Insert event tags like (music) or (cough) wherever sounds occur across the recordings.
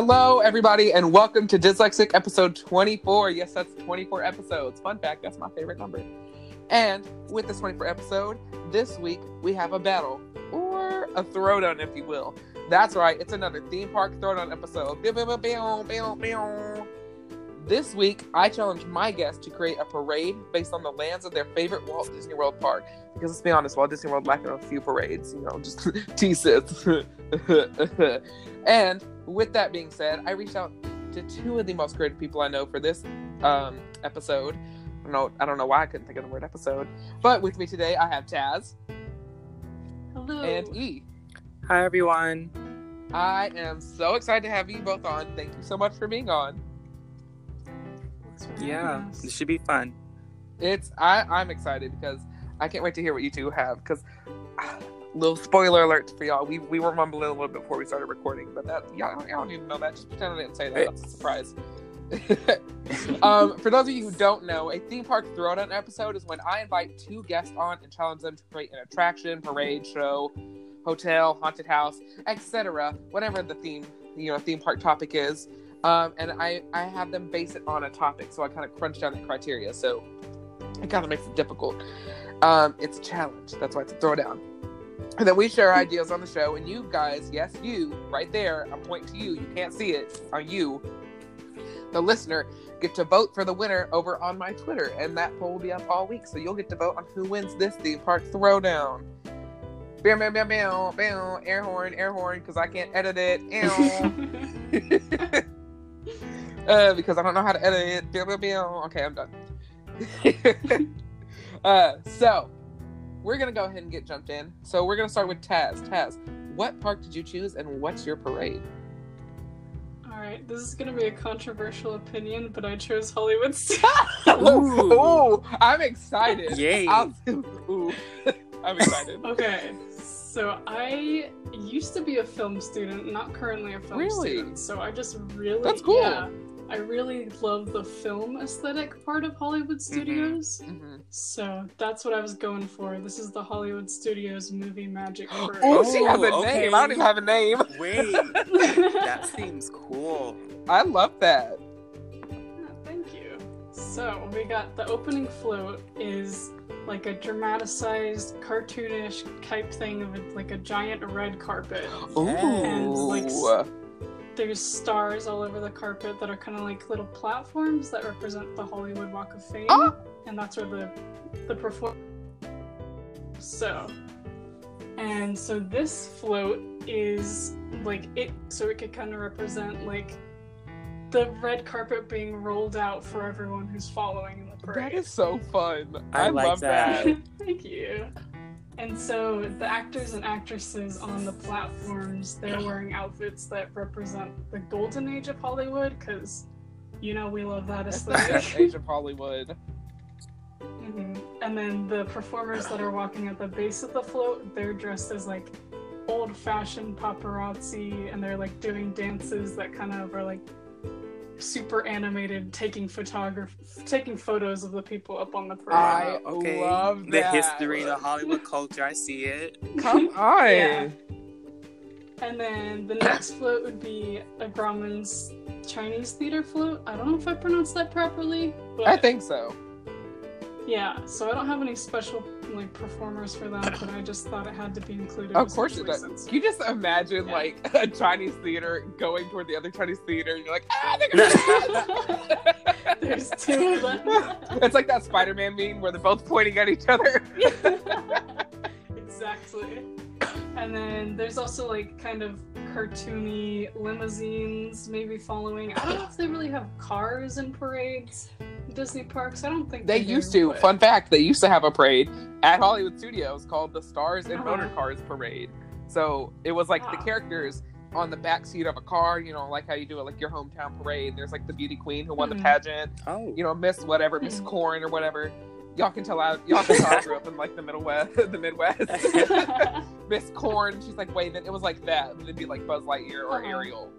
Hello, everybody, and welcome to Dyslexic episode 24. Yes, that's 24 episodes. Fun fact, that's my favorite number. And with this 24 episode, this week we have a battle, or a throwdown, if you will. That's right, it's another theme park throwdown episode. This week, I challenge my guests to create a parade based on the lands of their favorite Walt Disney World park. Because let's be honest, Walt Disney World lacking a few parades, you know, just (laughs) T-Sith. (laughs) and with that being said, I reached out to two of the most creative people I know for this um, episode. I don't know. I don't know why I couldn't think of the word episode. But with me today, I have Taz Hello. and E. Hi everyone. I am so excited to have you both on. Thank you so much for being on. Thanks Yeah, this should be fun. It's I I'm excited because I can't wait to hear what you two have. Because little spoiler alerts for y'all, we we were mumbling a little bit before we started recording, but that y'all, y'all don't need to know that. Just pretend I didn't say that. That's a surprise. (laughs) um, for those of you who don't know, a theme park throwdown episode is when I invite two guests on and challenge them to create an attraction, parade, show, hotel, haunted house, etc. Whatever the theme, you know, theme park topic is. Um, and I, I have them base it on a topic, so I kind of crunch down the criteria. So it kind of makes it difficult. Um, it's a challenge. That's why it's a throwdown. And then we share ideas on the show, and you guys, yes, you, right there, I'm pointing to you. You can't see it. On you, the listener, get to vote for the winner over on my Twitter, and that poll will be up all week. So you'll get to vote on who wins this theme park throwdown. Bam, bam, bam, bam, bam, air horn, air horn, because I can't edit it. (laughs) (laughs) Uh, because I don't know how to edit it. Bam, bam, bam. Okay, I'm done. (laughs) uh, so we're gonna go ahead and get jumped in. So we're gonna start with Taz. Taz, what park did you choose, and what's your parade? All right, this is gonna be a controversial opinion, but I chose Hollywood. (laughs) Ooh, ooh, I'm excited. Yay. I'll- ooh, (laughs) I'm excited. okay, so I used to be a film student, not currently a film Really? student. So I just really That's cool. Yeah, I really love the film aesthetic part of Hollywood Studios. Mhm. So that's what I was going for. This is the Hollywood Studios movie magic. Parade. (gasps) Oh, she has a okay. name. I don't even have a name. (laughs) Wait, that seems cool. (laughs) I love that. Yeah, Thank you. So we got the opening float is like a dramatized, cartoonish type thing of like a giant red carpet. Ooh. And, like, There's stars all over the carpet that are kind of like little platforms that represent the Hollywood Walk of Fame, Oh. and that's where the the perform. So, and so this float is like it, so it could kind of represent like the red carpet being rolled out for everyone who's following in the parade. that is so fun. I I, like love that. that. (laughs) Thank you. And so the actors and actresses on the platforms, they're wearing outfits that represent the golden age of Hollywood, because you know we love that aesthetic. age of Hollywood. Mhm. And then the performers that are walking at the base of the float, they're dressed as like old-fashioned paparazzi, and they're like doing dances that kind of are like super animated, taking photograph, taking photos of the people up on the parade. I okay. love the history, the Hollywood culture. I see it. Come (laughs) on. Yeah. And then the next float would be a Grauman's Chinese theater float. I don't know if I pronounced that properly, but I think so. yeah. So I don't have any special like performers for that, but I just thought it had to be included. Of course it does. since- Can you just imagine Yeah. like (laughs) a Chinese theater going toward the other Chinese theater and you're like, ah, they're gonna (laughs) (laughs) There's two of them. It's like that Spider-Man meme where they're both pointing at each other. exactly. And then there's also like kind of cartoony limousines maybe following. I don't know if they really have cars in parades. In Disney parks. I don't think They do, used to. but- Fun fact: they used to have a parade at Hollywood Studios called the Stars and Uh-huh. Motor Cars Parade. So it was like the characters on the back seat of a car. You know, like how you do it, like your hometown parade. There's like the beauty queen who won Mhm. the pageant. Oh, You know, Miss whatever, Miss Mhm. Corn or whatever. Y'all can tell I y'all can tell I grew up in like the middle west, (laughs) the Midwest. (laughs) Miss Corn, she's like waving. It was like that. It'd be like Buzz Lightyear or Uh-huh. Ariel.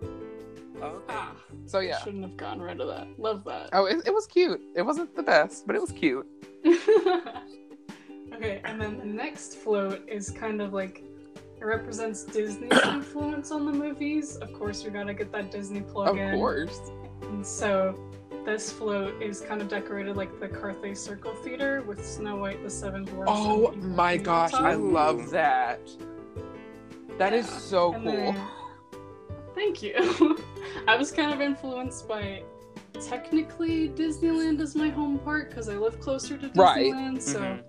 Okay. ah, So yeah. shouldn't have gotten rid of that. Love that. Oh, it, it was cute. It wasn't the best, but it was cute. (laughs) okay, and then the next float is kind of like It represents Disney's (coughs) influence on the movies. Of course, we gotta get that Disney plug Of in. Of course. And so this float is kind of decorated like the Carthay Circle Theater with Snow White, the Seven Dwarfs. Oh my gosh. I love that. That is Yeah. so And cool. then- thank you. (laughs) I was kind of influenced by technically Disneyland is my home park because I live closer to Right. Disneyland. So Mhm.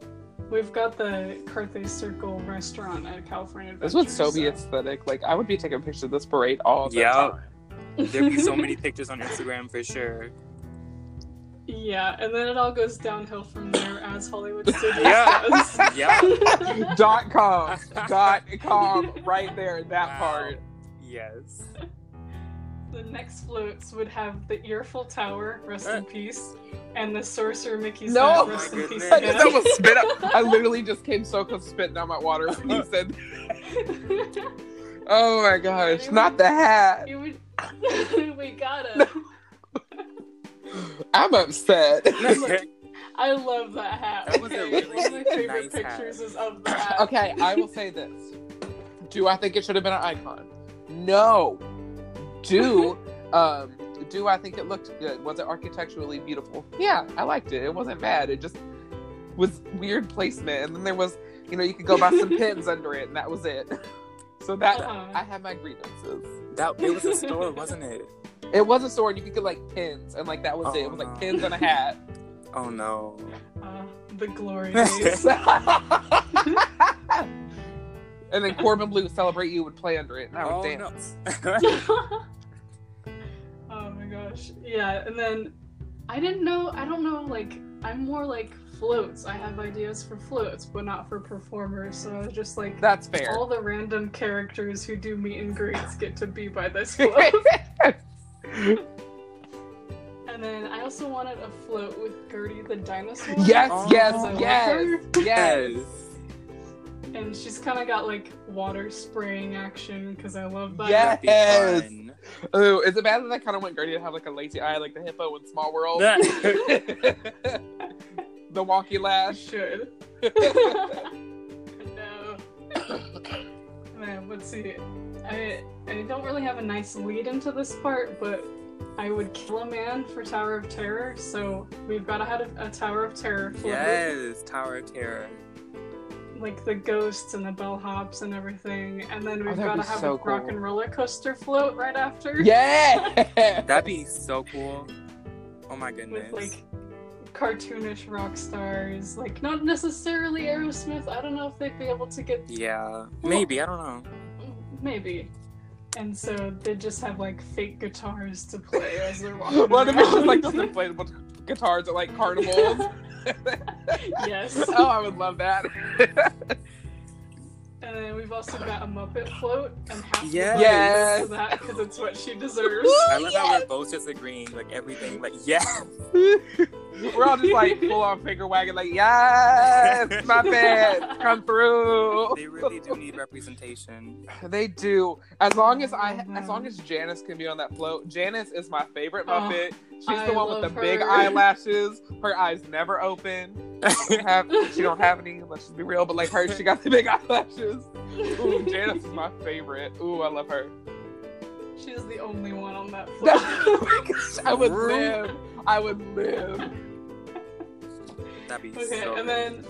we've got the Carthay Circle restaurant at California Adventure. This Adventure. would so be aesthetic. Like I would be taking pictures of this parade all the Yeah. time. There'd be so many (laughs) pictures on Instagram for sure. Yeah, and then it all goes downhill from there as Hollywood (laughs) Studios Yeah. does. Yeah. dot com. dot com right there, that Wow. part. Yes. (laughs) The next floats would have the Earful Tower, rest in Uh. peace, and the Sorcerer Mickey's No! hat, rest in peace. I just almost spit up. (laughs) I literally just came so close to spitting out my water when you said (laughs) Oh my gosh. Not the hat. Would- we gotta. I'm upset. I love that hat. That was a really One of my favorite nice hat. pictures is of the hat. okay, I will say this. Do I think it should have been an icon? No. Do (laughs) um do I think it looked good? Was it architecturally beautiful? Yeah, I liked it. It wasn't bad. It just was weird placement and then there was you know, you could go buy some (laughs) pins under it and that was it. (laughs) So that Uh-huh. I have my grievances. That it was a store, wasn't it? It was a store and you could get like pins and like that was it. It Oh, was like no. pins and a hat. Oh no. Uh, the glory days. And then Corbin Bleu Celebrate You would play under it and I would Oh dance. no. (laughs) oh my gosh. Yeah, and then I didn't know, I don't know, like, I'm more like floats. I have ideas for floats, but not for performers. So I was just like, That's fair. all the random characters who do meet and greets get to be by this (laughs) float. and then I also wanted a float with Gertie the dinosaur. yes, Oh. yes, I love yes, yes. And she's kind of got like water spraying action because I love that. Yeah. Be Yes. Ooh, is it bad that I kind of want Gertie to have like a lazy eye, like the hippo in Small World? That- (laughs) (laughs) the wonky lash. should. (laughs) no. Man, (coughs) let's see. I I don't really have a nice lead into this part, but I would kill a man for Tower of Terror, so we've got to have a, a Tower of Terror float. yes, Tower of Terror. Like the ghosts and the bellhops and everything, and then oh, we've Oh, got to have so a rock cool. and roller coaster float right after. Yeah. (laughs) That'd be so cool. Oh my goodness. with like cartoonish rock stars, like not necessarily Aerosmith. I don't know if they'd be able to get yeah, maybe I don't know. maybe. And so they just have like fake guitars to play as they're (laughs) walking. What if it's just around. like those inflatable guitars at like (laughs) carnivals? (laughs) yes. oh, I would love that. (laughs) And then we've also got a Muppet float and half Yes. the Yes. to that because it's what she deserves. I love how we're both just agreeing, like everything, like yeah. (laughs) We're all just like full on finger wagging, like, yes, Muppets, (laughs) come through. They really do need representation. They do. As long as I, Oh, as long as mm-hmm. Janice can be on that float. Janice is my favorite Oh, Muppet. She's I the one with the love big eyelashes. Her eyes never open. She don't have, she don't have any. Let's just be real. But like her, she got the big (laughs) eyelashes. Ooh, Janice is my favorite. Ooh, I love her. She's the only one on that (laughs) float. I would True. live. I would live. That'd be Okay, so and then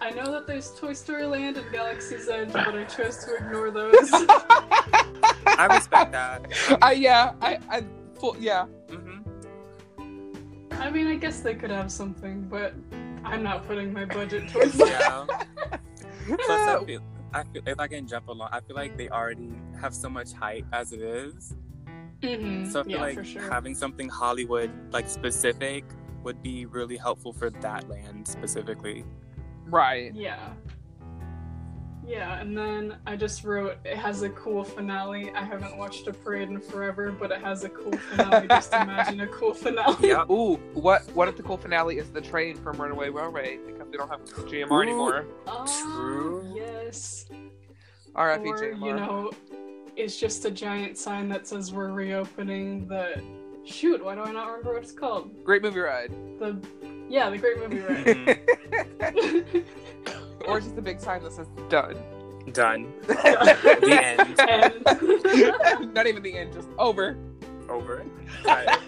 I know that there's Toy Story Land and Galaxy's Edge, but I chose to ignore those. (laughs) I respect that. (laughs) I yeah. I I full yeah. hmm I mean, I guess they could have something, but I'm not putting my budget towards that. Plus, I feel, I feel if I can jump along, I feel like they already have so much hype as it is. Mhm, So I feel yeah, like sure. having something Hollywood like specific would be really helpful for that land specifically. Right. Yeah. Yeah, and then I just wrote it has a cool finale. I haven't watched a parade in forever, but it has a cool finale. just imagine a cool (laughs) finale. Yep. Ooh, what what if the cool finale is the train from Runaway Railway because we don't have GMR Ooh. anymore? Oh, True. Yes. R.I.P. Or, GMR. you know, it's just a giant sign that says we're reopening the. Shoot, why do I not remember what it's called? Great movie ride. The. Yeah, the Great Movie Ride. (laughs) (laughs) Or just a big sign that says done. Done. (laughs) the end. And Not even the end, just over. Over. (laughs) Cut.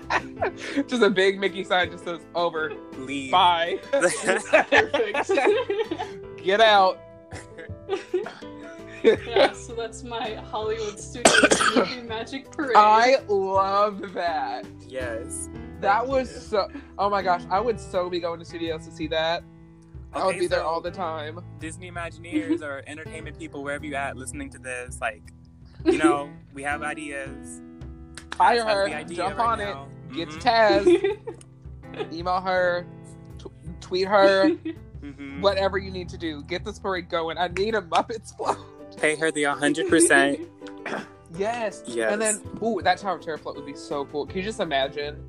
just a big Mickey sign just says over. Leave. Bye. (laughs) (laughs) Get out. yeah, so that's my Hollywood Studios (coughs) movie magic parade. I love that. Yes. That Thank was you. so. Oh my gosh, I would so be going to studios to see that. I would Okay, be there all the time. Disney Imagineers or entertainment people, wherever you at, listening to this, like, you know, we have ideas. Hire her, jump right on now. it, get to Taz, (laughs) email her, t- tweet her, (laughs) Mhm. whatever you need to do. Get this parade going. I need a Muppets float. Pay her the 100%. Yes. (laughs) Yes. And then, ooh, that Tower of Terror float would be so cool. Can you just imagine,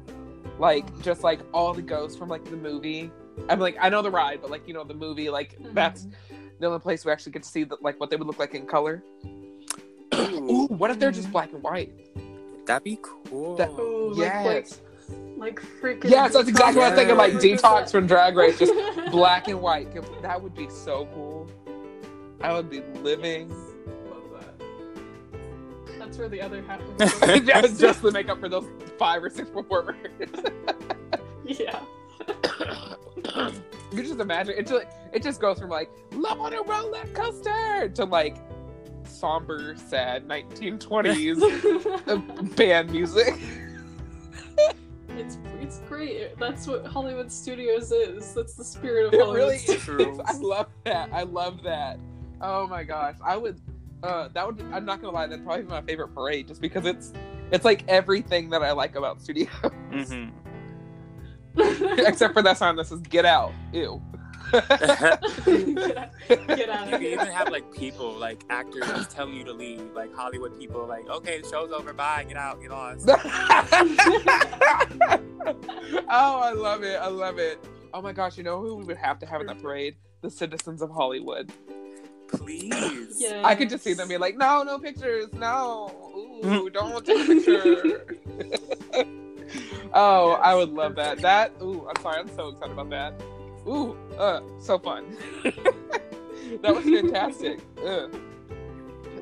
like, just like all the ghosts from like the movie? I'm like, I know the ride, but like, you know, the movie, like, mm-hmm. that's the only place we actually get to see the, like what they would look like in color. Ooh, what if they're just mm-hmm. black and white? That'd be cool. That- Ooh, Yes. like, like freaking. Yes, that's exactly what I'm thinking. Like detox from Drag Race, just (laughs) black and white. That would be so cool. I would be living. Love that. That's where the other half of (laughs) the just, just to make up for those five or six performers. (laughs) yeah. you just imagine it. Just, it just goes from like love on a roller coaster to like somber, sad 1920s uh, (laughs) band music. it's it's great. That's what Hollywood Studios is. That's the spirit of It Hollywood really is. (laughs) I love that. I love that. Oh my gosh, I would. Uh, that would. I'm not gonna lie. That'd probably be my favorite parade, just because it's it's like everything that I like about (laughs) studio, Mhm. except for that sign that says "Get out." Ew. Get out, get out You can even have like people, like actors, telling you to leave, like Hollywood people, like, okay, the show's over, bye, get out, get lost. (laughs) oh, I love it. I love it. Oh my gosh, you know who we would have to have in that parade? The citizens of Hollywood. Please. Yeah. I could just see them be like, no, no pictures, no. Ooh, don't take a picture. (laughs) oh, I would love that. That, ooh, I'm sorry, I'm so excited about that. Ooh, uh, so fun. (laughs) that was fantastic. Ugh.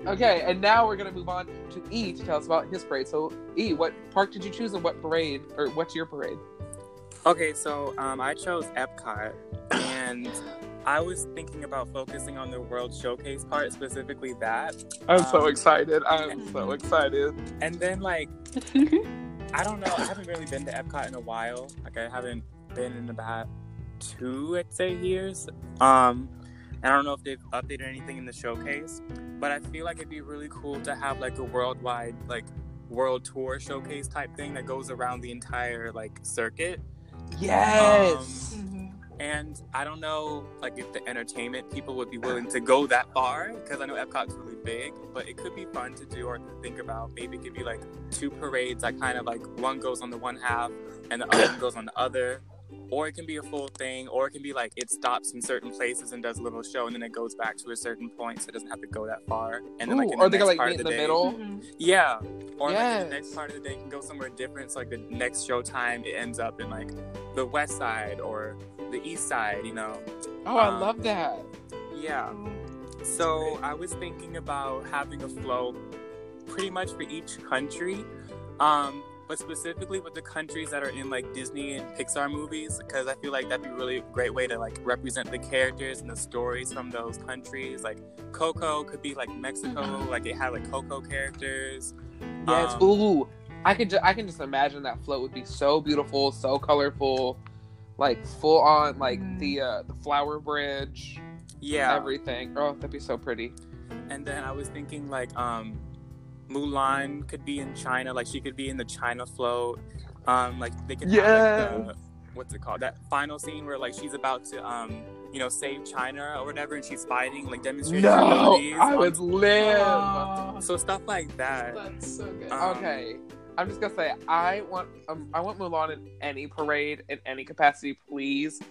Okay, and now we're gonna move on to E to tell us about his parade. So, E, what park did you choose and what parade, or what's your parade? Okay, so um, I chose Epcot, and I was thinking about focusing on the World Showcase part, specifically that. I'm so Um, excited. I'm so excited. And then, like, (laughs) I don't know, I haven't really been to Epcot in a while. Like, I haven't been in about two, I'd say, years. Um, and I don't know if they've updated anything in the showcase, but I feel like it'd be really cool to have like a worldwide, like, world tour showcase type thing that goes around the entire like circuit. Yes. Mhm. And I don't know, like, if the entertainment people would be willing to go that far, because I know Epcot's really big, but it could be fun to do or think about. Maybe it could be like two parades that kind of like one goes on the one half and the other one goes on the other. Or it can be a full thing, or it can be like it stops in certain places and does a little show, and then it goes back to a certain point, so it doesn't have to go that far. And then, like, Ooh, in or the they can next like part of in the the day, middle. Mhm. yeah. Or like in the next part of the day can go somewhere different. So like the next show time it ends up in like the west side or the east side, you know. Oh, I Um, love that. Yeah. So I was thinking about having a flow pretty much for each country. Um, but specifically with the countries that are in like Disney and Pixar movies, because I feel like that'd be really a great way to like represent the characters and the stories from those countries. Like Coco could be like Mexico, Mhm. like it had like Coco characters. Yes. Um, Ooh, I could. Ju- I can just imagine that float would be so beautiful, so colorful, like full on, like Mhm. the uh, the flower bridge, Yeah. everything. Oh, that'd be so pretty. And then I was thinking like um Mulan could be in China, like she could be in the China float. Um like they could have like the what's it called? That final scene where like she's about to um you know save China or whatever and she's fighting like demonstrating No, abilities. I Um, would live. Oh, so stuff like that. that's so good. Um, okay, I'm just gonna say I want um, I want Mulan in any parade in any capacity, please.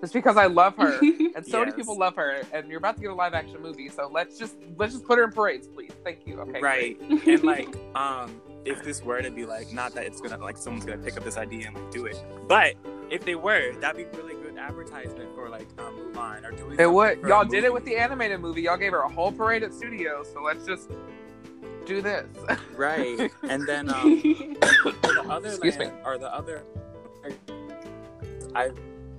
Just because I love her, (laughs) and so many people love her, and you're about to get a live action movie, so let's just let's just put her in parades, please. Thank you. Okay. right. and (laughs) like um if this were to be like not that it's gonna like someone's gonna pick up this idea and like do it but if they were that'd be really good advertisement for like um, Mulan or doing. It would. Y'all did it with the animated movie. Y'all gave her a whole parade at studios. So let's just do this. right, (laughs) and then um, the other Excuse land, or the other, I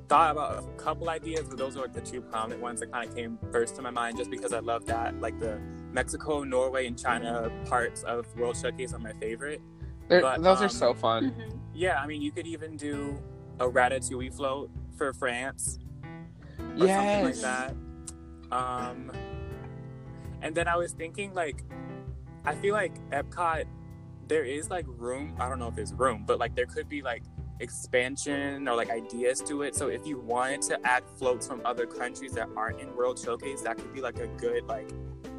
thought about a couple ideas, but those are the two prominent ones that kind of came first to my mind, just because I love that. Like the Mexico, Norway, and China parts of World Showcase are my favorite. But, those are um, so fun. Mhm. Yeah, I mean, you could even do a ratatouille float for France. or Yes. something like that. Um, and then I was thinking, like, I feel like Epcot, there is like room. I don't know if there's room, but like there could be like expansion or like ideas to it. So if you wanted to add floats from other countries that aren't in World Showcase, that could be like a good like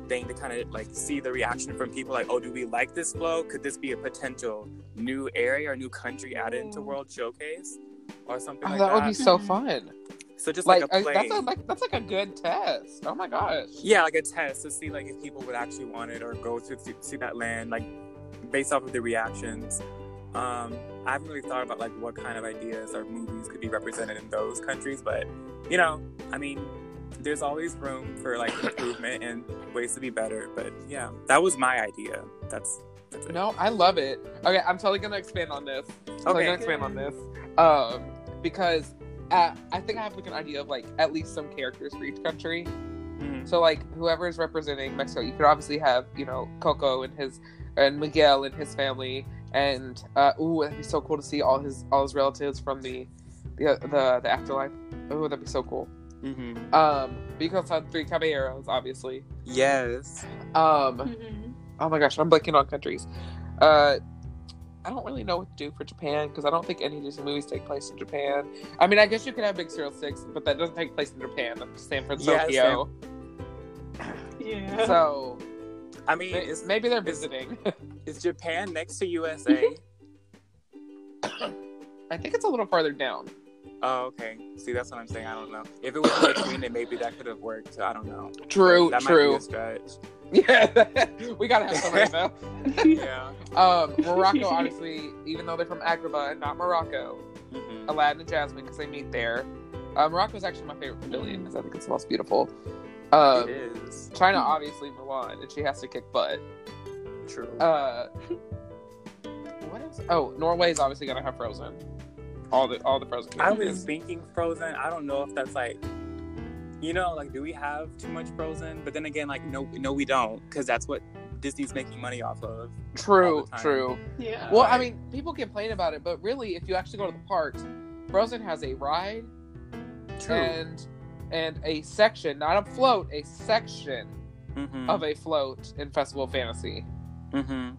thing to kind of like see the reaction from people. Like, oh, do we like this float? Could this be a potential new area or new country added into World Showcase? Or something Oh, like that that. would be so Mhm. fun. so just Like, like, a play. that's a like that's like a good test. Oh my gosh. Yeah, like a test to see like if people would actually want it or go to see, see that land, like based off of the reactions. Um, I haven't really thought about like what kind of ideas or movies could be represented in those countries, but you know, I mean, there's always room for like (coughs) improvement and ways to be better. But yeah, that was my idea. That's that's it. No, I love it. Okay, I'm totally gonna expand on this. I'm totally Okay. gonna expand on this. Um, because uh, I think I have like an idea of like at least some characters for each country. Mhm. So like whoever is representing Mexico, you could obviously have you know Coco and his and Miguel and his family, and uh, ooh, that'd be so cool to see all his all his relatives from the the the, the afterlife. Ooh, that'd be so cool. Mhm. Um, because have three caballeros, obviously. Yes. Um, Mhm. oh my gosh, I'm blanking on countries. Uh, I don't really know what to do for Japan because I don't think any of these movies take place in Japan. I mean, I guess you could have Big Hero Six, but that doesn't take place in Japan. That's San Yeah, Francisco. Yeah. So I mean, may- is, maybe they're visiting. (laughs) is Japan next to USA? (laughs) I think it's a little farther down. oh, okay. See, that's what I'm saying. I don't know. If it was between, then maybe that could have worked. I don't know. True, that true. Might be a stretch. (laughs) Yeah, we gotta have some info. Yeah. Um, Morocco, obviously, even though they're from Agrabah and not Morocco, Mhm. Aladdin and Jasmine because they meet there. Uh, Morocco is actually my favorite pavilion because I think it's the most beautiful. Um, it is China, obviously, Mulan, and she has to kick butt. true. Uh, what else? Oh, Norway's obviously gonna have Frozen. All the all the Frozen. I was thinking Frozen. I don't know if that's like, you know, like do we have too much Frozen? But then again, like no, no, we don't, because that's what Disney's making money off of. true, true. yeah. Well, I mean, people complain about it, but really, if you actually go to the parks, Frozen has a ride True. and and a section, not a float, a section mm-hmm. of a float in Festival of Fantasy, mm-hmm.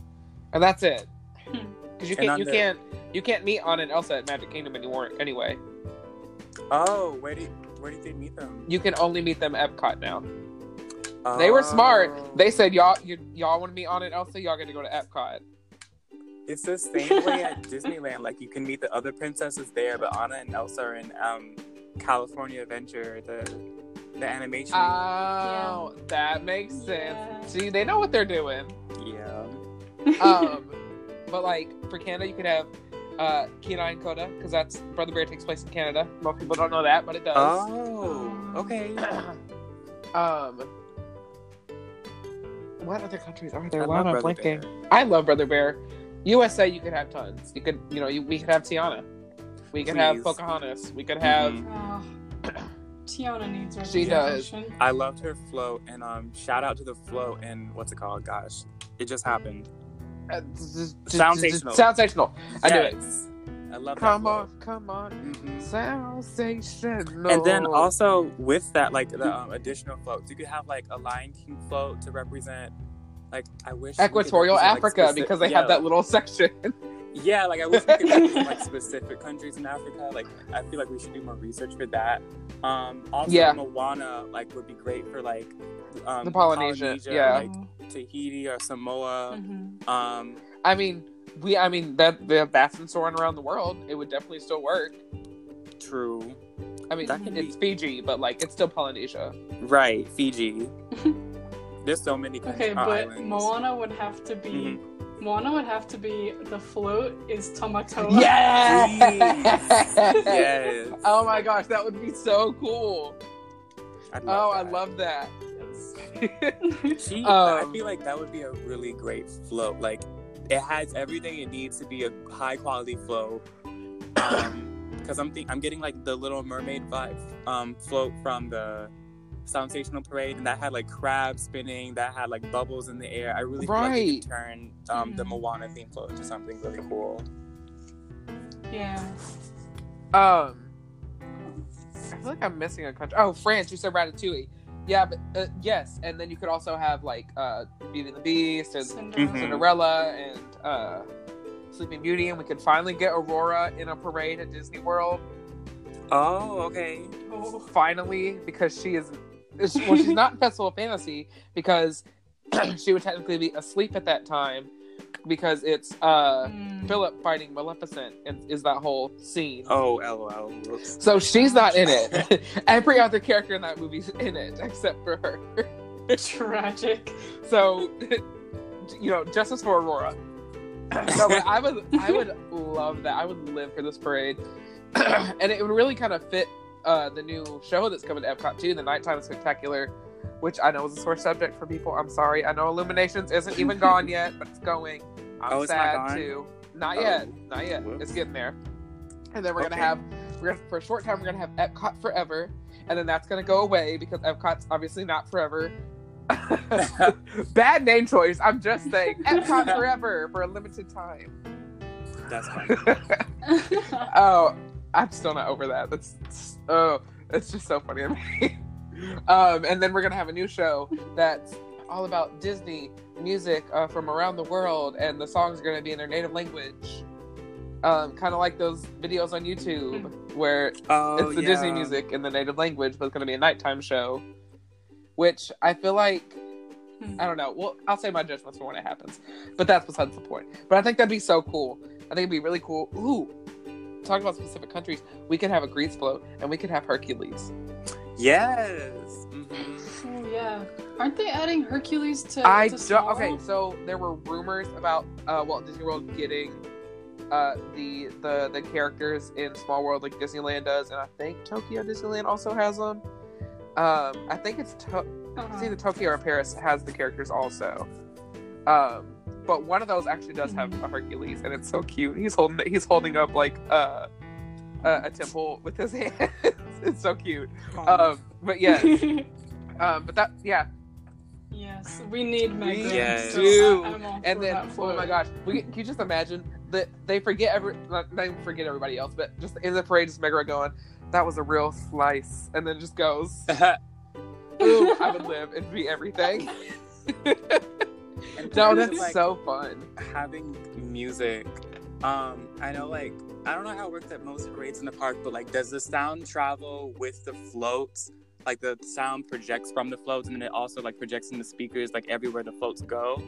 and that's it. (laughs) Because you can't, you the- can't, you can't meet Anna and Elsa at Magic Kingdom anymore. Anyway, Oh, where do you, where did they meet them? you can only meet them Epcot now. They were smart. Oh. They said y'all, you, y'all want to meet Anna and Elsa, y'all got to go to Epcot. It's the same way at Disneyland. Like you can meet the other princesses there, but Anna and Elsa are in um, California Adventure, the the animation. Oh, that makes sense. Yeah. See, they know what they're doing. yeah. (laughs) um, but like for Canada, you could have uh, Kenai and Koda because that's Brother Bear takes place in Canada. Most people don't know that, but it does. Oh, okay. (clears throat) um, what other countries are there? I Why am love I Brother blanking? Bear. I love Brother Bear. USA, you could have tons. You could, you know, you, we could have Tiana. We could have Pocahontas. We could have. Mhm. Oh, Tiana needs her. She does. I loved her float, and um, shout out to the float and what's it called? Gosh, it just happened. Uh, z- z- Soundsational. Soundsational. I knew it. I love that Come on, come on. Mhm. Soundsational. And then also with that, like the um, additional floats, you could have like a Lion King float to represent, like I wish Equatorial represent, like, Africa specific- because they yeah, have that little (laughs) section. Yeah, like I wish we could represent like (laughs) specific countries in Africa. Like I feel like we should do more research for that. Um, also, Yeah. Moana like would be great for like um, The Polynesia, yeah. like Tahiti or Samoa. Mhm. Um, I mean, we. I mean that the that's in soaring around the world. It would definitely still work. true, I mean, That could it's Fiji, but like it's still Polynesia. right? Fiji. (laughs) There's so many Okay, but islands. Moana would have to be Mhm. Moana would have to be the float is Tamatoa. Yes! Yes. Oh my gosh, that would be so cool. I'd Oh, love I love that. She, (laughs) I Um, feel like that would be a really great float. Like, it has everything it needs to be a high quality float. Um, because I'm think I'm getting like the Little Mermaid vibe um float from the Soundsational Parade, and that had like crabs spinning, that had like bubbles in the air. I really feel like they Right. could turn um the Mhm. Moana theme float into something really cool. yeah. Um, I feel like I'm missing a country. Oh, France. You said Ratatouille. Yeah, but uh, yes, and then you could also have like uh, Beauty and the Beast and Cinderella. Mhm. Cinderella and uh, Sleeping Beauty, and we could finally get Aurora in a parade at Disney World. Oh, okay. Oh. Finally, because she is, is- well, she's not in Festival of Fantasy because (clears throat) she would technically be asleep at that time because it's uh, Mm. Philip fighting Maleficent and is that whole scene. Oh, lol. Whoops. So she's not in it. (laughs) Every other character in that movie's in it except for her. (laughs) Tragic. So, (laughs) you know, justice for Aurora. no, but I would, I would love that. I would live for this parade, (clears throat) and it would really kind of fit uh, the new show that's coming to Epcot too, the Nighttime Spectacular, which I know is a sore subject for people. I'm sorry. I know Illuminations isn't even (laughs) gone yet, but it's going. I'm Oh, it's not sad gone? too. Not Oh. yet. Not yet. Whoops. It's getting there. And then we're gonna have we're gonna, for a short time we're gonna have Epcot forever, and then that's gonna go away because Epcot's obviously not forever. (laughs) Bad name choice. I'm just (laughs) saying Epcot forever for a limited time. That's fine. Oh, I'm still not over that. That's oh, it's just so funny to me. Um, and then we're gonna have a new show that's all about Disney music uh, from around the world, and the songs are gonna be in their native language. Um, kind of like those videos on YouTube where Oh, it's the yeah. Disney music in the native language, but it's going to be a nighttime show. Which I feel like I don't know. Well, I'll say my judgments for when it happens, but that's besides the point. But I think that'd be so cool. I think it'd be really cool. Ooh, talking about specific countries, we could have a Greece float and we could have Hercules. Yes. hmm Oh, (laughs) yeah. Aren't they adding Hercules to? I to don't. Okay, so there were rumors about uh, Walt Disney World getting uh, the the the characters in Small World like Disneyland does, and I think Tokyo Disneyland also has them. Um, I think it's to- Uh-huh. it's either Tokyo or Paris has the characters also. Um, but one of those actually does have a Hercules, and it's so cute. He's holding he's holding up like uh, a, a temple with his (laughs) hands. it's so cute. Um, but yeah, (laughs) um, but that yeah, yes, we need Meg. Ryan, Yes. so do. I- and then oh float. my gosh, we can you just imagine that they forget every not, not forget everybody else, but just in the parade, just Megara going, "That was a real slice," and then just goes, (laughs) "Ooh, I would live and be everything." And no, of, that's like, so fun. having music um i know like i don't know how it works at most parades in the park but like does the sound travel with the floats like the sound projects from the floats and then it also like projects in the speakers like everywhere the floats go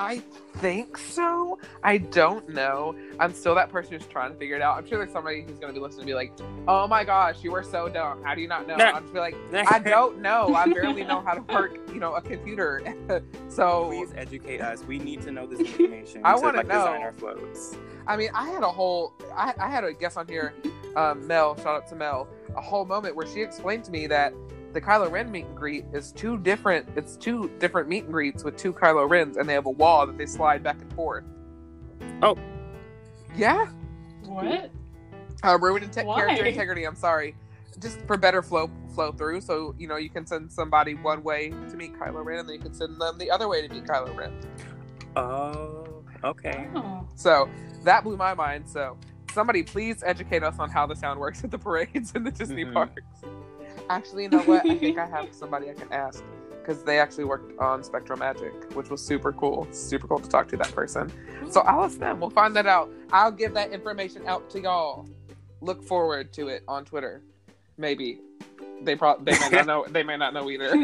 I think so. I don't know. I'm still that person who's trying to figure it out. I'm sure there's somebody who's going to be listening and be like, "Oh my gosh, you were so dumb. How do you not know?" I'm just be like, "I don't (laughs) know. I barely know how to work, you know, a computer." (laughs) so please educate us we need to know this (laughs) information I to, wanna like know. design our floats I mean, I had a whole, I, I had a guest on here, um, Mel, shout out to Mel, a whole moment where she explained to me that the Kylo Ren meet and greet is two different, it's two different meet and greets with two Kylo Rens, and they have a wall that they slide back and forth. Oh. Yeah? What? Uh, ruined inte- character integrity, I'm sorry. Just for better flow flow through, so, you know, you can send somebody one way to meet Kylo Ren, and then you can send them the other way to meet Kylo Ren. oh okay Oh. So that blew my mind. So somebody please educate us on how the sound works at the parades in the Disney Mhm. parks. Actually, you know what? I think I (laughs) have somebody I can ask because they actually worked on SpectroMagic, which was super cool. Super cool to talk to that person. So I'll ask them. We'll find that out. I'll give that information out to y'all. Look forward to it on Twitter. Maybe they probably they may not know. They may not know either. (laughs)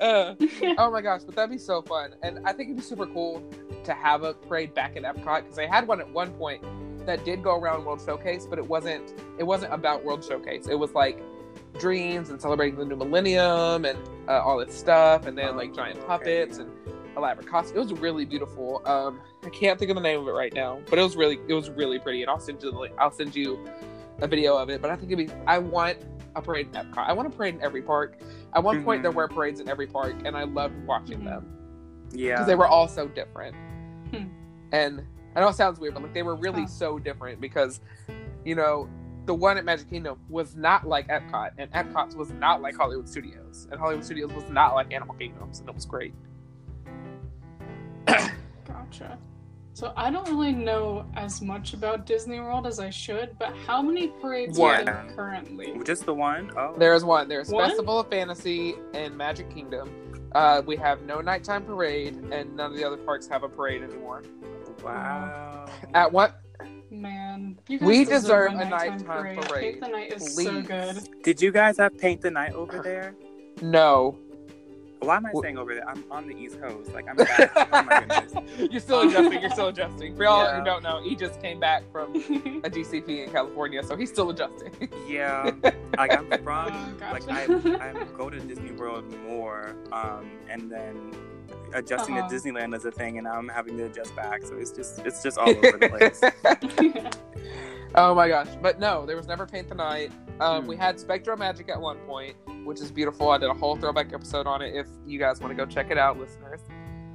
uh, (laughs) oh my gosh, but that'd be so fun. And I think it'd be super cool to have a parade back at Epcot because they had one at one point that did go around World Showcase, but it wasn't it wasn't about World Showcase. It was like dreams and celebrating the new millennium and uh, all this stuff, and then like giant Oh, puppets okay. and elaborate costume. It was really beautiful. Um, I can't think of the name of it right now, but it was really it was really pretty. And I'll send you the I'll send you a video of it. But I think it'd be I want a parade in Epcot. I want a parade in every park. At one point, there Mhm. were parades in every park, and I loved watching Mhm. them Yeah. because they were all so different. Hmm. And I know it sounds weird, but like they were really Huh. so different because, you know, the one at Magic Kingdom was not like Epcot, and Epcot's was not like Hollywood Studios, and Hollywood Studios was not like Animal Kingdoms, and it was great. (coughs) Gotcha. So I don't really know as much about Disney World as I should, but how many parades are there currently? Just the one? Oh. There is one. There's One? Festival of Fantasy and Magic Kingdom. Uh, we have no nighttime parade, and none of the other parks have a parade anymore. Wow. At what? Man, you guys We deserve, deserve a a nighttime, nighttime parade. parade. Paint the night is so good. Did you guys have Paint the Night over (sighs) there? No. Why am I Wh- saying over there? I'm on the East Coast. Like, I'm (laughs) back. oh my goodness. (laughs) you're still adjusting. You're still adjusting. For y'all Yeah. who don't know, he just came back from (laughs) a DCP in California, so he's still adjusting. Yeah. Like, I'm from, Oh, like. I, I go to Disney World more, um, and then adjusting Uh-huh. to Disneyland is a thing, and now I'm having to adjust back. So it's just, it's just all over the place. (laughs) (laughs) oh my gosh! But no, there was never Paint the Night. Um, Hmm. We had SpectroMagic at one point, which is beautiful. I did a whole throwback episode on it. If you guys want to go check it out, listeners,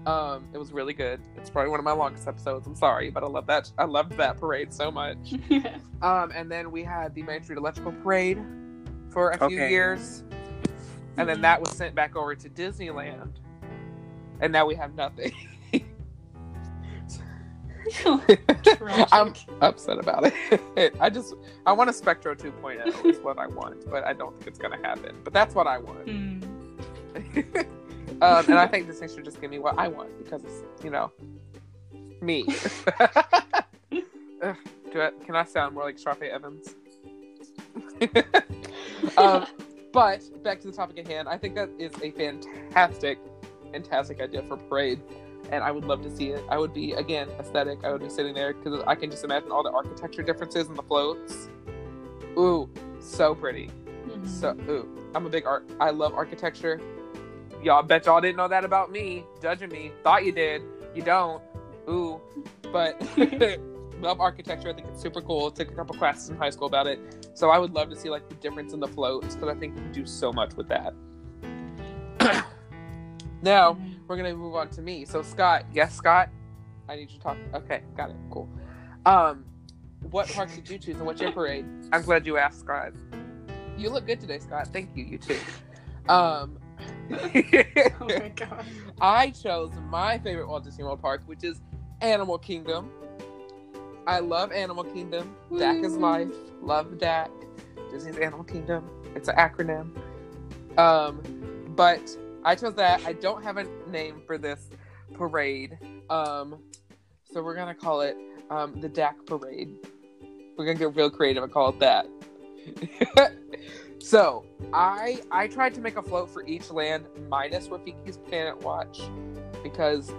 um, it was really good. It's probably one of my longest episodes. I'm sorry, but I love that. I loved that parade so much. (laughs) Um, and then we had the Main Street Electrical Parade for a few years, and then that was sent back over to Disneyland, and now we have nothing. (laughs) I'm upset about it. I just I want a Spectro 2.0 is what I want, but I don't think it's gonna happen. But that's what I want. Hmm. um, and I think (laughs) Disney should just give me what I want because it's you know me. (laughs) Ugh, Do I, can I sound more like Sharpay Evans? um, but back to the topic at hand, I think that is a fantastic, fantastic idea for parade, and I would love to see it. I would be again aesthetic. I would be sitting there because I can just imagine all the architecture differences and the floats. Ooh, so pretty. Mhm. So, ooh, I'm a big art. I love architecture. Y'all bet y'all didn't know that about me. Judging me, thought you did. You don't. Ooh, but (laughs) love architecture. I think it's super cool. Took a couple classes in high school about it. So I would love to see like the difference in the floats because I think you can do so much with that. (clears throat) now we're gonna move on to me. So Scott, yes, Scott, I need you to talk. Okay, got it. Cool. Um, what park did you choose and what's your parade? I'm glad you asked, Scott. You look good today, Scott. Thank you. You too. Um, (laughs) Oh my god. (laughs) I chose my favorite Walt Disney World park, which is Animal Kingdom. I love Animal Kingdom. Dak is life. Love Dak. Disney's Animal Kingdom. It's an acronym. Um, but I chose that. I don't have a name for this parade. Um, so we're gonna call it um, the Dak Parade. We're gonna get real creative and call it that. (laughs) so I I tried to make a float for each land minus Rafiki's Planet Watch because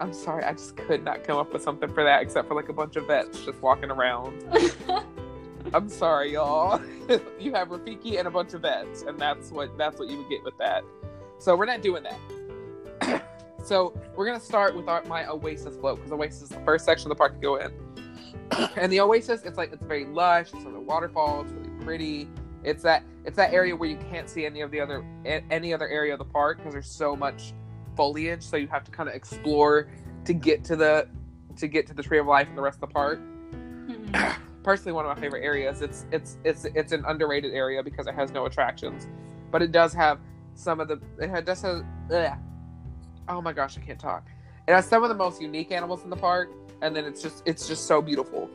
I'm sorry, I just could not come up with something for that except for like a bunch of vets just walking around. (laughs) I'm sorry, y'all. (laughs) you have Rafiki and a bunch of vets, and that's what that's what you would get with that. So we're not doing that. (coughs) so we're gonna start with our, my Oasis float because Oasis is the first section of the park to go in. (coughs) and the Oasis, it's like it's very lush. It's on the waterfall. It's really pretty. It's that it's that area where you can't see any of the other any other area of the park because there's so much foliage. So you have to kind of explore to get to the to get to the Tree of Life and the rest of the park Mhm. (coughs) personally one of my favorite areas. It's it's it's it's an underrated area because it has no attractions, but it does have some of the it ha- does have. ugh. Oh my gosh, I can't talk. It has some of the most unique animals in the park, and then it's just it's just so beautiful.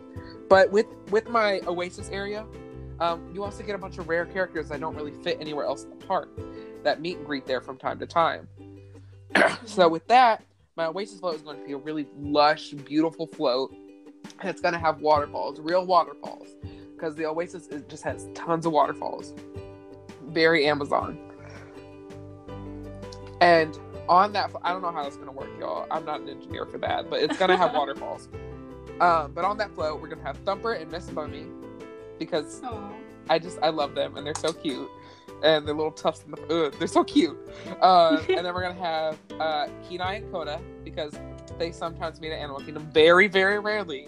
But with with my Oasis area, um, you also get a bunch of rare characters that don't really fit anywhere else in the park that meet and greet there from time to time. (clears throat) so with that, my Oasis float is going to be a really lush, beautiful float and it's gonna have waterfalls, real waterfalls, because the Oasis is, just has tons of waterfalls. Very Amazon. And on that, I don't know how that's gonna work, y'all. I'm not an engineer for that, but it's gonna have (laughs) waterfalls. Um, but on that float, we're gonna have Thumper and Miss Bunny, because Aw. I just I love them and they're so cute. and their little tufts in the ugh, they're so cute. Uh, (laughs) and then we're gonna have uh, Kenai and Koda because they sometimes meet at Animal Kingdom, very very rarely.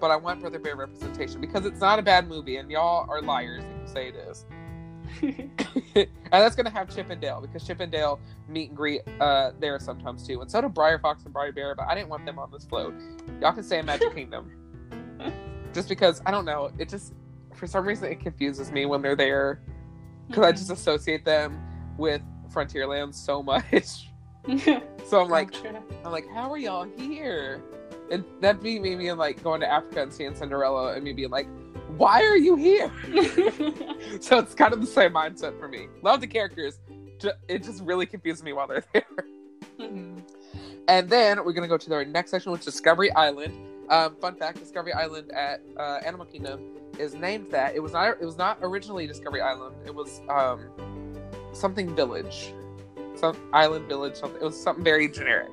But I want Brother Bear representation because it's not a bad movie, and y'all are liars if you say it is. (laughs) and that's gonna have Chip and Dale because Chip and Dale meet and greet uh, there sometimes too, and so do Br'er Fox and Br'er Bear. But I didn't want them on this float. Y'all can stay in Magic Kingdom, (laughs) just because I don't know. It just for some reason it confuses me when they're there because I just associate them with Frontierland so much. (laughs) so I'm like, Gotcha. I'm like, how are y'all here? And that'd be me being like going to Africa and seeing Cinderella and me being like, why are you here? (laughs) (laughs) so it's kind of the same mindset for me. Love the characters. It just really confused me while they're (laughs) there. Mhm. And then we're gonna go to our next section, which is Discovery Island. Um, fun fact: Discovery Island at uh, Animal Kingdom is named that. It was not. It was not originally Discovery Island. It was um, something Village, some island village. Something. It was something very generic.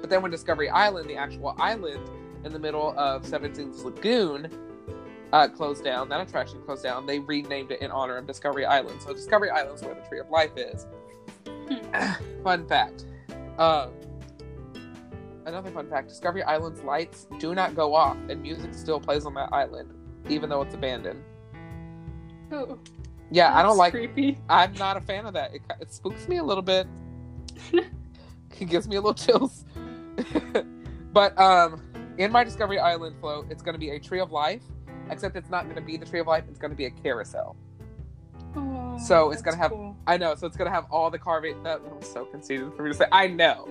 But then when Discovery Island, the actual island in the middle of Seven Seas Lagoon, uh, closed down, that attraction closed down. They renamed it in honor of Discovery Island. So Discovery Island is where the Tree of Life is. (clears throat) fun fact. Um, another fun fact: Discovery Island's lights do not go off, and music still plays on that island, even though it's abandoned. Oh, Yeah, I don't like. creepy. I'm not a fan of that. It, it spooks me a little bit. (laughs) it gives me a little chills. (laughs) but um, in my Discovery Island float, it's going to be a Tree of Life, except it's not going to be the Tree of Life. It's going to be a carousel. Oh, So it's gonna have- cool. I know, so it's going to have all the carving. That was so conceited for me to say. I know.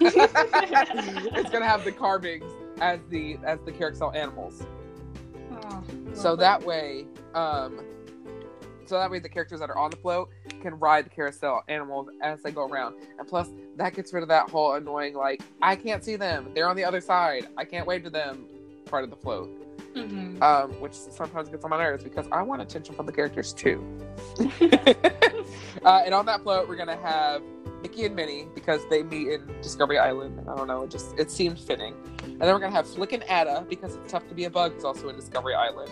it's going to have the carvings as the as the carousel animals. Oh, so that way um so that way the characters that are on the float can ride the carousel animals as they go around and plus that gets rid of that whole annoying like i can't see them they're on the other side i can't wave to them part of the float Mhm. um which sometimes gets on my nerves because i want attention from the characters too (laughs) uh, and on that float we're gonna have mickey and minnie because they meet in discovery island i don't know it just it seemed fitting and then we're gonna have flick and atta because it's tough to be a bug is also in discovery island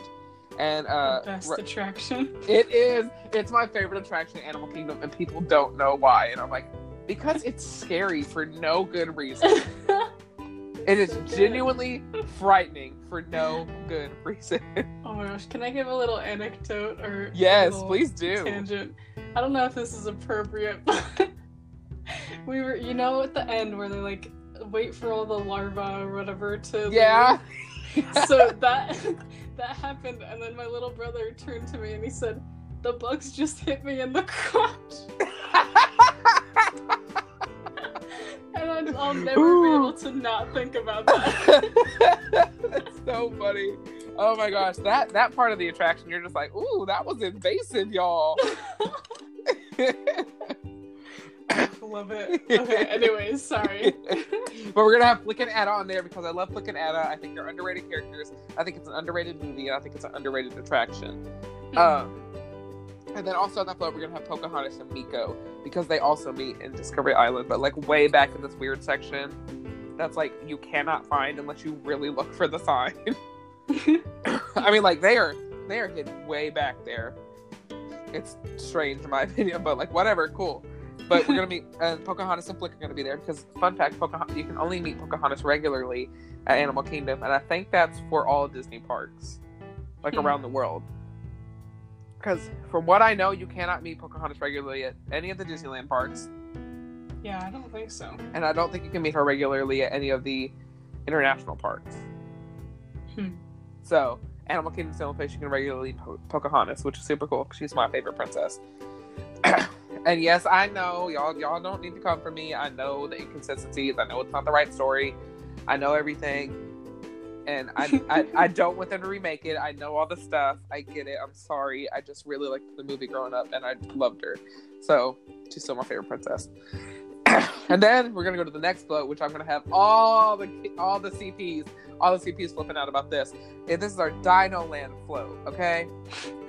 and uh The best Ri- attraction. it is. It's my favorite attraction in Animal Kingdom, and people don't know why. And I'm like, because it's scary for no good reason. (laughs) It is genuinely frightening for no good reason. (laughs) Oh my gosh, can I give a little anecdote or yes, please do. tangent? I don't know if this is appropriate, (laughs) but we were, you know, at the end where they like wait for all the larvae or whatever to Yeah. (laughs) So that that happened, and then my little brother turned to me and he said, "The bugs just hit me in the crotch," and (laughs) I'll never Ooh. be able to not think about that. (laughs) That's so funny. Oh my gosh, that that part of the attraction, you're just like, ooh, that was invasive, y'all. (laughs) Love it. Okay. Anyways, sorry. but we're gonna have Flick and Atta on there because I love Flick and Atta. I think they're underrated characters. I think it's an underrated movie, and I think it's an underrated attraction. Um, and then also on that float, we're gonna have Pocahontas and Meeko because they also meet in Discovery Island, but like way back in this weird section. That's like you cannot find unless you really look for the sign. (laughs) I mean, like they are they are hidden way back there. It's strange in my (laughs) opinion, but like whatever, cool. But we're gonna (laughs) meet and Pocahontas and Flick are gonna be there because fun fact, Pocahontas you can only meet Pocahontas regularly at Animal Kingdom, and I think that's for all Disney parks, like Hmm. around the world. Because from what I know, you cannot meet Pocahontas regularly at any of the Disneyland parks, yeah, I don't think so. and I don't think you can meet her regularly at any of the international parks. Hmm. So, Animal only place you can regularly po- Pocahontas, which is super cool because she's my favorite princess. (clears throat) and yes, I know y'all y'all don't need to come for me. I know the inconsistencies. I know it's not the right story. I know everything. And I, I, I don't want them to remake it. I know all the stuff. I get it. I'm sorry. I just really liked the movie growing up, and I loved her. So she's still my favorite princess. (coughs) and then we're gonna go to the next float, which I'm gonna have all the all the CPs, all the CPs flipping out about this. And this is our Dino Land float, okay?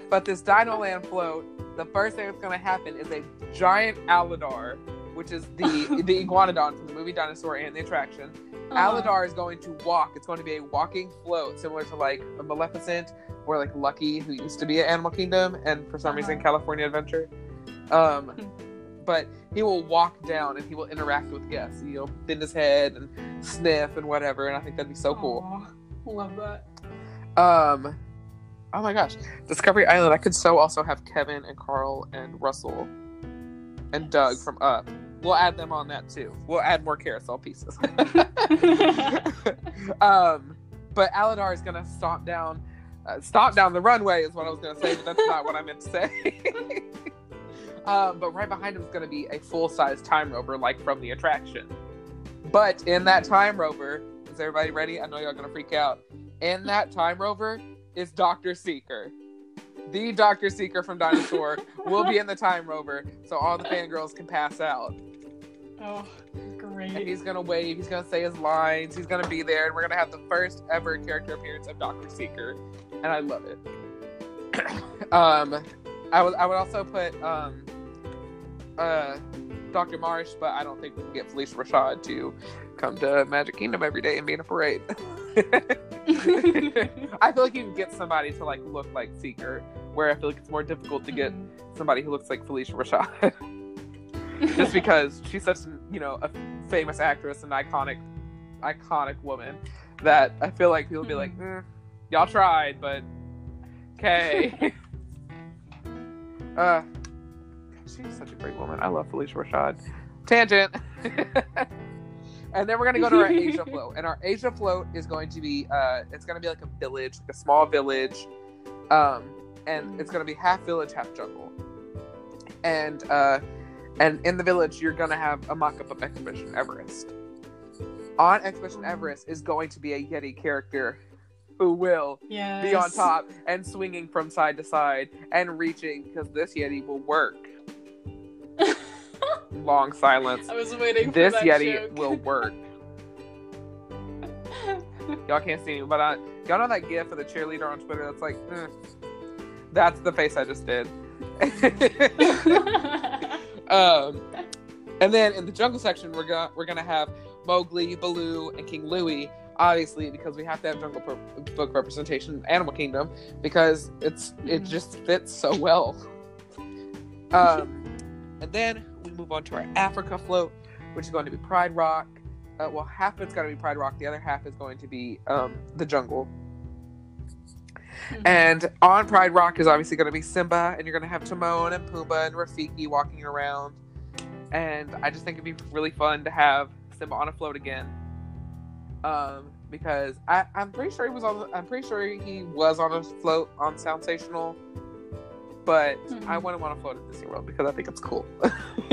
But this Dino Land float, the first thing that's gonna happen is a giant Aladar, which is the (laughs) the iguanodon from the movie Dinosaur and the attraction. Uh, Aladar is going to walk. It's going to be a walking float, similar to like a Maleficent or like Lucky, who used to be at Animal Kingdom and for some reason Uh-huh. California Adventure. Um, (laughs) but he will walk down and he will interact with guests. You know, bend his head and sniff and whatever. And I think that'd be so cool. Love that. Um, oh my gosh, Discovery Island. I could so also have Kevin and Carl and Russell and Doug from Up. We'll add them on that too. We'll add more carousel pieces. (laughs) (laughs) um, but Aladar is gonna stomp down, uh, stomp down the runway is what I was gonna say, but that's not what I meant to say. (laughs) um, but right behind him is gonna be a full size time rover, like from the attraction. But in that time rover, is everybody ready? I know y'all are gonna freak out. In that time rover is Doctor Seeker. The Doctor Seeker from Dinosaur will be in the time rover, so all the fangirls can pass out. Oh, And great. he's gonna wave, he's gonna say his lines, he's gonna be there, and we're gonna have the first ever character appearance of Doctor Seeker, and I love it. (coughs) um, I would I would also put um, uh, Doctor Marsh, but I don't think we can get Phylicia Rashad to come to Magic Kingdom every day and be in a parade. (laughs) (laughs) I feel like you can get somebody to like look like Seeker, where I feel like it's more difficult to get somebody who looks like Phylicia Rashad. (laughs) just because she's such you know a famous actress and iconic iconic woman that I feel like people be like, mm, y'all tried, but okay. uh, she's such a great woman. I love Phylicia Rashad. Tangent. And then we're gonna go to our Asia (laughs) float, and our Asia float is going to be uh, it's gonna be like a village, like a small village, um, and it's gonna be half village, half jungle, and uh and in the village, you're gonna have a mock-up of Expedition Everest. On Expedition Everest is going to be a Yeti character who will yes. be on top and swinging from side to side and reaching because this Yeti will work. Long silence. I was waiting for This Yeti joke. will work. (laughs) Y'all can't see me, but I, y'all know that gif of the cheerleader on Twitter that's like, "Eh." that's the face I just did. (laughs) Um, and then in the jungle section, we're gonna we're gonna have Mowgli, Baloo, and King Louie. Obviously, because we have to have Jungle Pro- Book representation in Animal Kingdom because it's it Mhm. just fits so well. Um, and then we move on to our Africa float, which is going to be Pride Rock. Uh, well, half of it's going to be Pride Rock. The other half is going to be um, the jungle. And on Pride Rock is obviously going to be Simba, and you're going to have Timon and Pumbaa and Rafiki walking around. And I just think it'd be really fun to have Simba on a float again, um, because I, I'm pretty sure he was on. I'm pretty sure he was on a float on Soundsational, but I Mhm. want a float at Disney World because I think it's cool. (laughs) (laughs)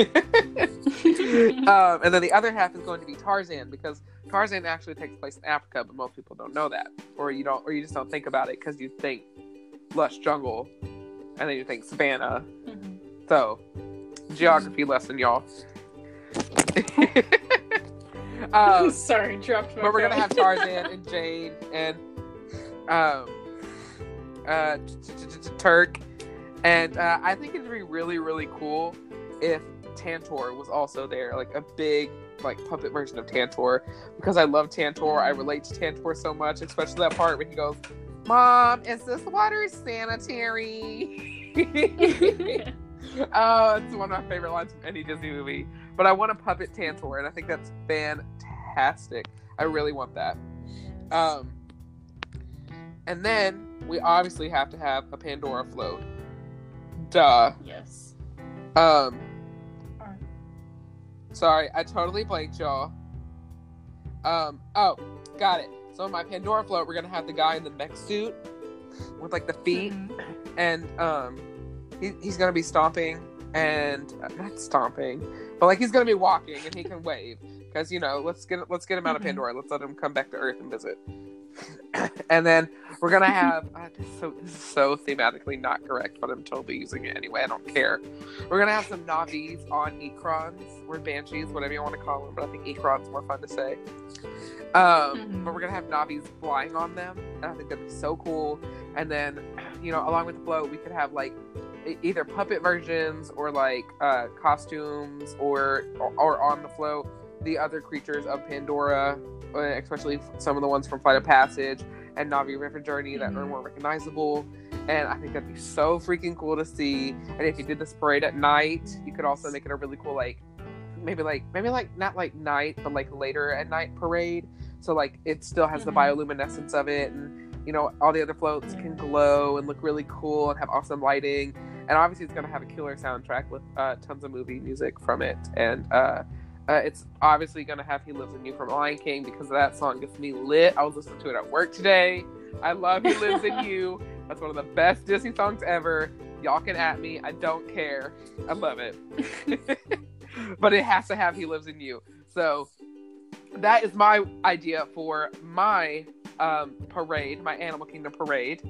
um, and then the other half is going to be Tarzan because Tarzan actually takes place in Africa, but most people don't know that, or you don't, or you just don't think about it because you think lush jungle, and then you think savannah. Mhm. So, geography lesson, y'all. (laughs) um, Sorry, dropped my but we're gonna have Tarzan and Jane and um, uh, Terk, and uh, I think it'd be really, really cool if Tantor was also there, like a big like puppet version of Tantor, because I love Tantor. I relate to Tantor so much, especially that part where he goes, "Mom, is this water sanitary?" (laughs) oh, it's one of my favorite lines from any Disney movie. But I want a puppet Tantor, and I think that's fantastic. I really want that. Um, and then we obviously have to have a Pandora float. Duh. yes. Um, Alright. sorry, I totally blanked y'all. Um, oh, got it. So in my Pandora float, we're gonna have the guy in the mech suit with like the feet, Mhm. and um, he, he's gonna be stomping and uh, not stomping, but like he's gonna be walking and he can wave because you know let's get let's get him out of Mhm. Pandora. Let's let him come back to Earth and visit. (coughs) and then we're gonna have uh, this is so this is so thematically not correct, but I'm totally using it anyway. I don't care. We're gonna have some Navis on Ikrans or Banshees, whatever you want to call them, but I think Ikran's more fun to say. Um, Mhm. But we're gonna have Navis flying on them, and I think that'd be so cool. And then, you know, along with the float, we could have like either puppet versions or like uh, costumes, or, or or on the float the other creatures of Pandora, uh, especially some of the ones from Flight of Passage and Na'vi River Journey that are Mhm. more recognizable. And I think that'd be so freaking cool to see. And if you did this parade at night, you could also make it a really cool like maybe like maybe like not like night, but like later at night parade. So like it still has the Mhm. bioluminescence of it and you know, all the other floats can glow and look really cool and have awesome lighting. And obviously it's gonna have a killer soundtrack with uh, tons of movie music from it. And uh uh, it's obviously gonna have "He Lives in You" from Lion King because that song gets me lit. I was listening to it at work today. I love "He Lives in (laughs) You." That's one of the best Disney songs ever. Y'all can at me. I don't care. I love it. (laughs) but it has to have "He Lives in You." So that is my idea for my um, parade, my Animal Kingdom parade.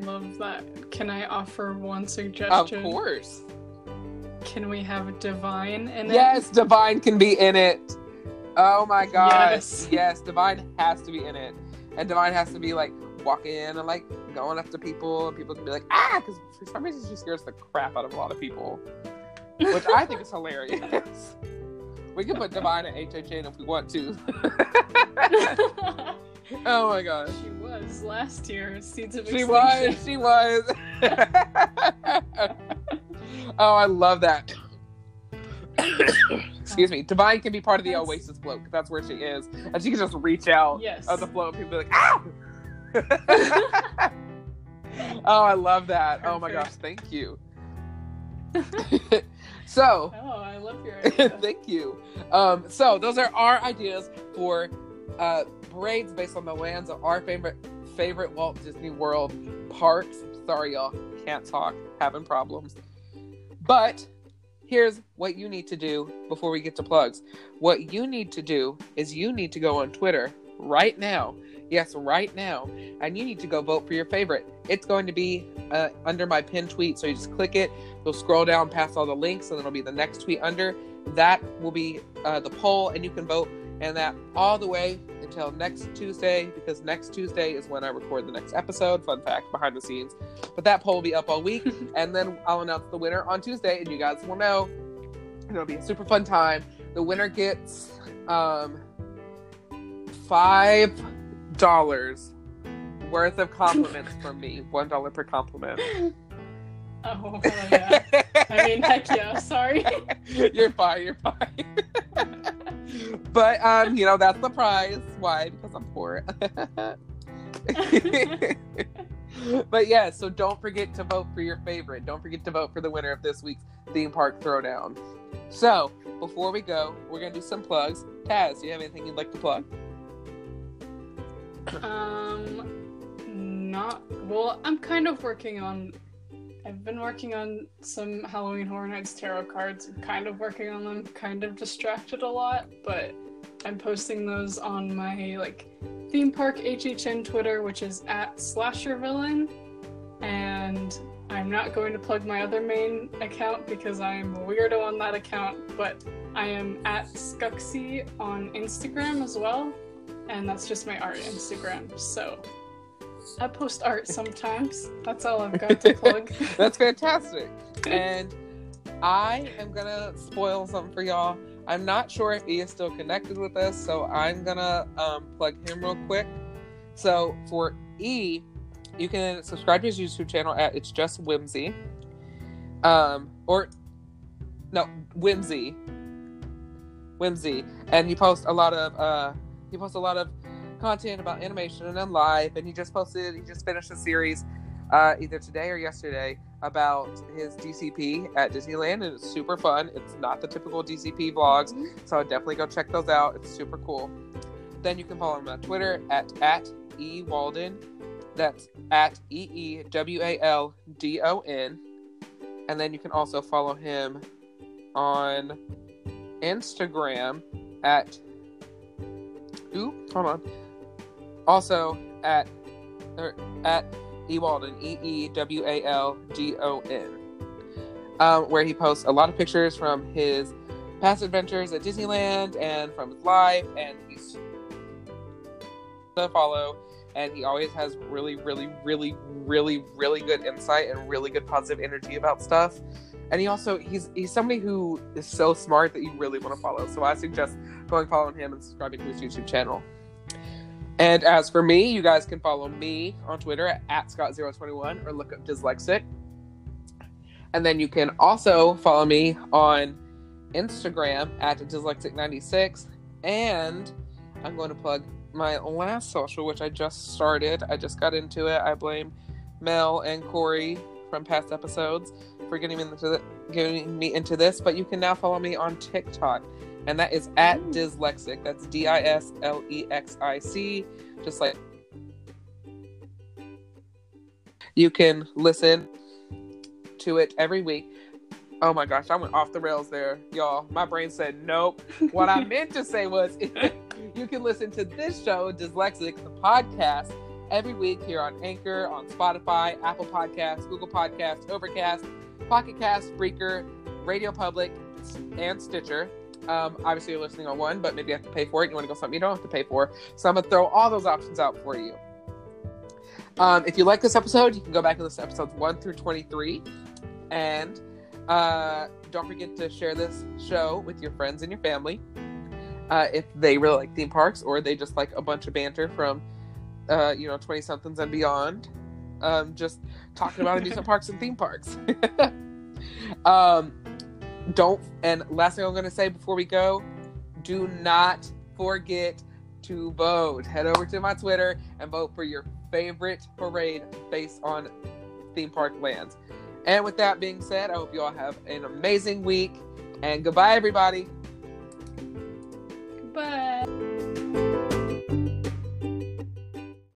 Love that. Can I offer one suggestion? Of course. Can we have Divine in it? Yes, Divine can be in it. Oh my god. Yes. Yes, Divine has to be in it. And Divine has to be like walking in and like going up to people and people can be like, ah, because for some reason she scares the crap out of a lot of people. Which I think is hilarious. (laughs) We can put Divine at HHN if we want to. (laughs) oh my gosh. she was last year. Seeds of She Extinction. was. She was. (laughs) oh, I love that. (coughs) Excuse me. Divine can be part of the That's- Oasis float 'cause that's where she is, and she can just reach out Yes. of the float and people be like, ah. (laughs) oh, I love that. Oh my gosh, thank you. (laughs) (laughs) so, Oh, I love your idea. Thank you. Um, so those are our ideas for uh, parades based on the lands of our favorite favorite Walt Disney World parks. Sorry, y'all, can't talk, having problems. But here's what you need to do before we get to plugs. What you need to do is you need to go on Twitter right now. Yes, right now. And you need to go vote for your favorite. It's going to be uh, under my pinned tweet. So you just click it, you'll scroll down past all the links, and it'll be the next tweet under. That will be uh, the poll, and you can vote. And that all the way until next Tuesday, because next Tuesday is when I record the next episode. Fun fact behind the scenes. But that poll will be up all week, (laughs) and then I'll announce the winner on Tuesday, and you guys will know. It'll be a super fun time. The winner gets um, five dollars worth of compliments from me. One dollar per compliment. (laughs) Oh, yeah. I mean, heck yeah. Sorry. (laughs) you're fine. You're fine. (laughs) but um, you know that's the prize. Why? Because I'm poor. (laughs) but yeah, so don't forget to vote for your favorite. Don't forget to vote for the winner of this week's theme park throwdown. So before we go, we're gonna do some plugs. Taz, do you have anything you'd like to plug? Um, not well. I'm kind of working on. I've been working on some Halloween Horror Nights tarot cards. I'm kind of working on them. Kind of distracted a lot, but I'm posting those on my like theme park HHN Twitter, which is at Slasher Villain, and I'm not going to plug my other main account because I'm a weirdo on that account, but I am at Skuxy on Instagram as well and that's just my art Instagram. So I post art sometimes. That's all I've got to (laughs) plug. That's fantastic. (laughs) And I am gonna spoil something for y'all. I'm not sure if he is still connected with us, so I'm gonna um, plug him real quick. So for E, you can subscribe to his YouTube channel at It's Just Whimsy. Um, or no, Whimsy. Whimsy. And he posts a lot of uh he posts a lot of content about animation and then life and he just posted he just finished a series uh, either today or yesterday about his DCP at Disneyland, and it's super fun. It's not the typical DCP vlogs, so definitely go check those out. It's super cool. Then you can follow him on Twitter at at e Walden. That's at e e w a l d o n. And then you can also follow him on Instagram at ooh hold on. Also at or at E Walden, E E W A L D O N, um, where he posts a lot of pictures from his past adventures at Disneyland and from his life, and he's to follow. And he always has really, really, really, really, really good insight and really good positive energy about stuff. And he also he's he's somebody who is so smart that you really want to follow. So I suggest going following him and subscribing to his YouTube channel. And as for me, you guys can follow me on Twitter at, at Scott021 or look up Dyslexic. And then you can also follow me on Instagram at Dyslexic96. And I'm going to plug my last social, which I just started. I just got into it. I blame Mel and Corey from past episodes for getting me into the, getting me into this. But you can now follow me on TikTok, and that is at Dyslexic. That's D I S L E X I C, just like. You can listen to it every week. Oh my gosh, I went off the rails there, y'all. My brain said nope. What I (laughs) meant to say was (laughs) you can listen to this show, Dyslexic, the podcast, every week here on Anchor, on Spotify, Apple Podcasts, Google Podcasts, Overcast, Pocket Cast, Breaker, Radio Public, and Stitcher. Um, obviously, you're listening on one, but maybe you have to pay for it. And you want to go something you don't have to pay for. So I'm going to throw all those options out for you. Um, if you like this episode, you can go back and listen episodes 1 through 23. And uh, don't forget to share this show with your friends and your family uh, if they really like theme parks or they just like a bunch of banter from, uh, you know, 20 somethings and beyond. Um, just talking about amusement parks and theme parks. (laughs) um, don't, and last thing I'm going to say before we go do not forget to vote. Head over to my Twitter and vote for your favorite parade based on theme park lands. And with that being said, I hope you all have an amazing week. And goodbye, everybody. Bye.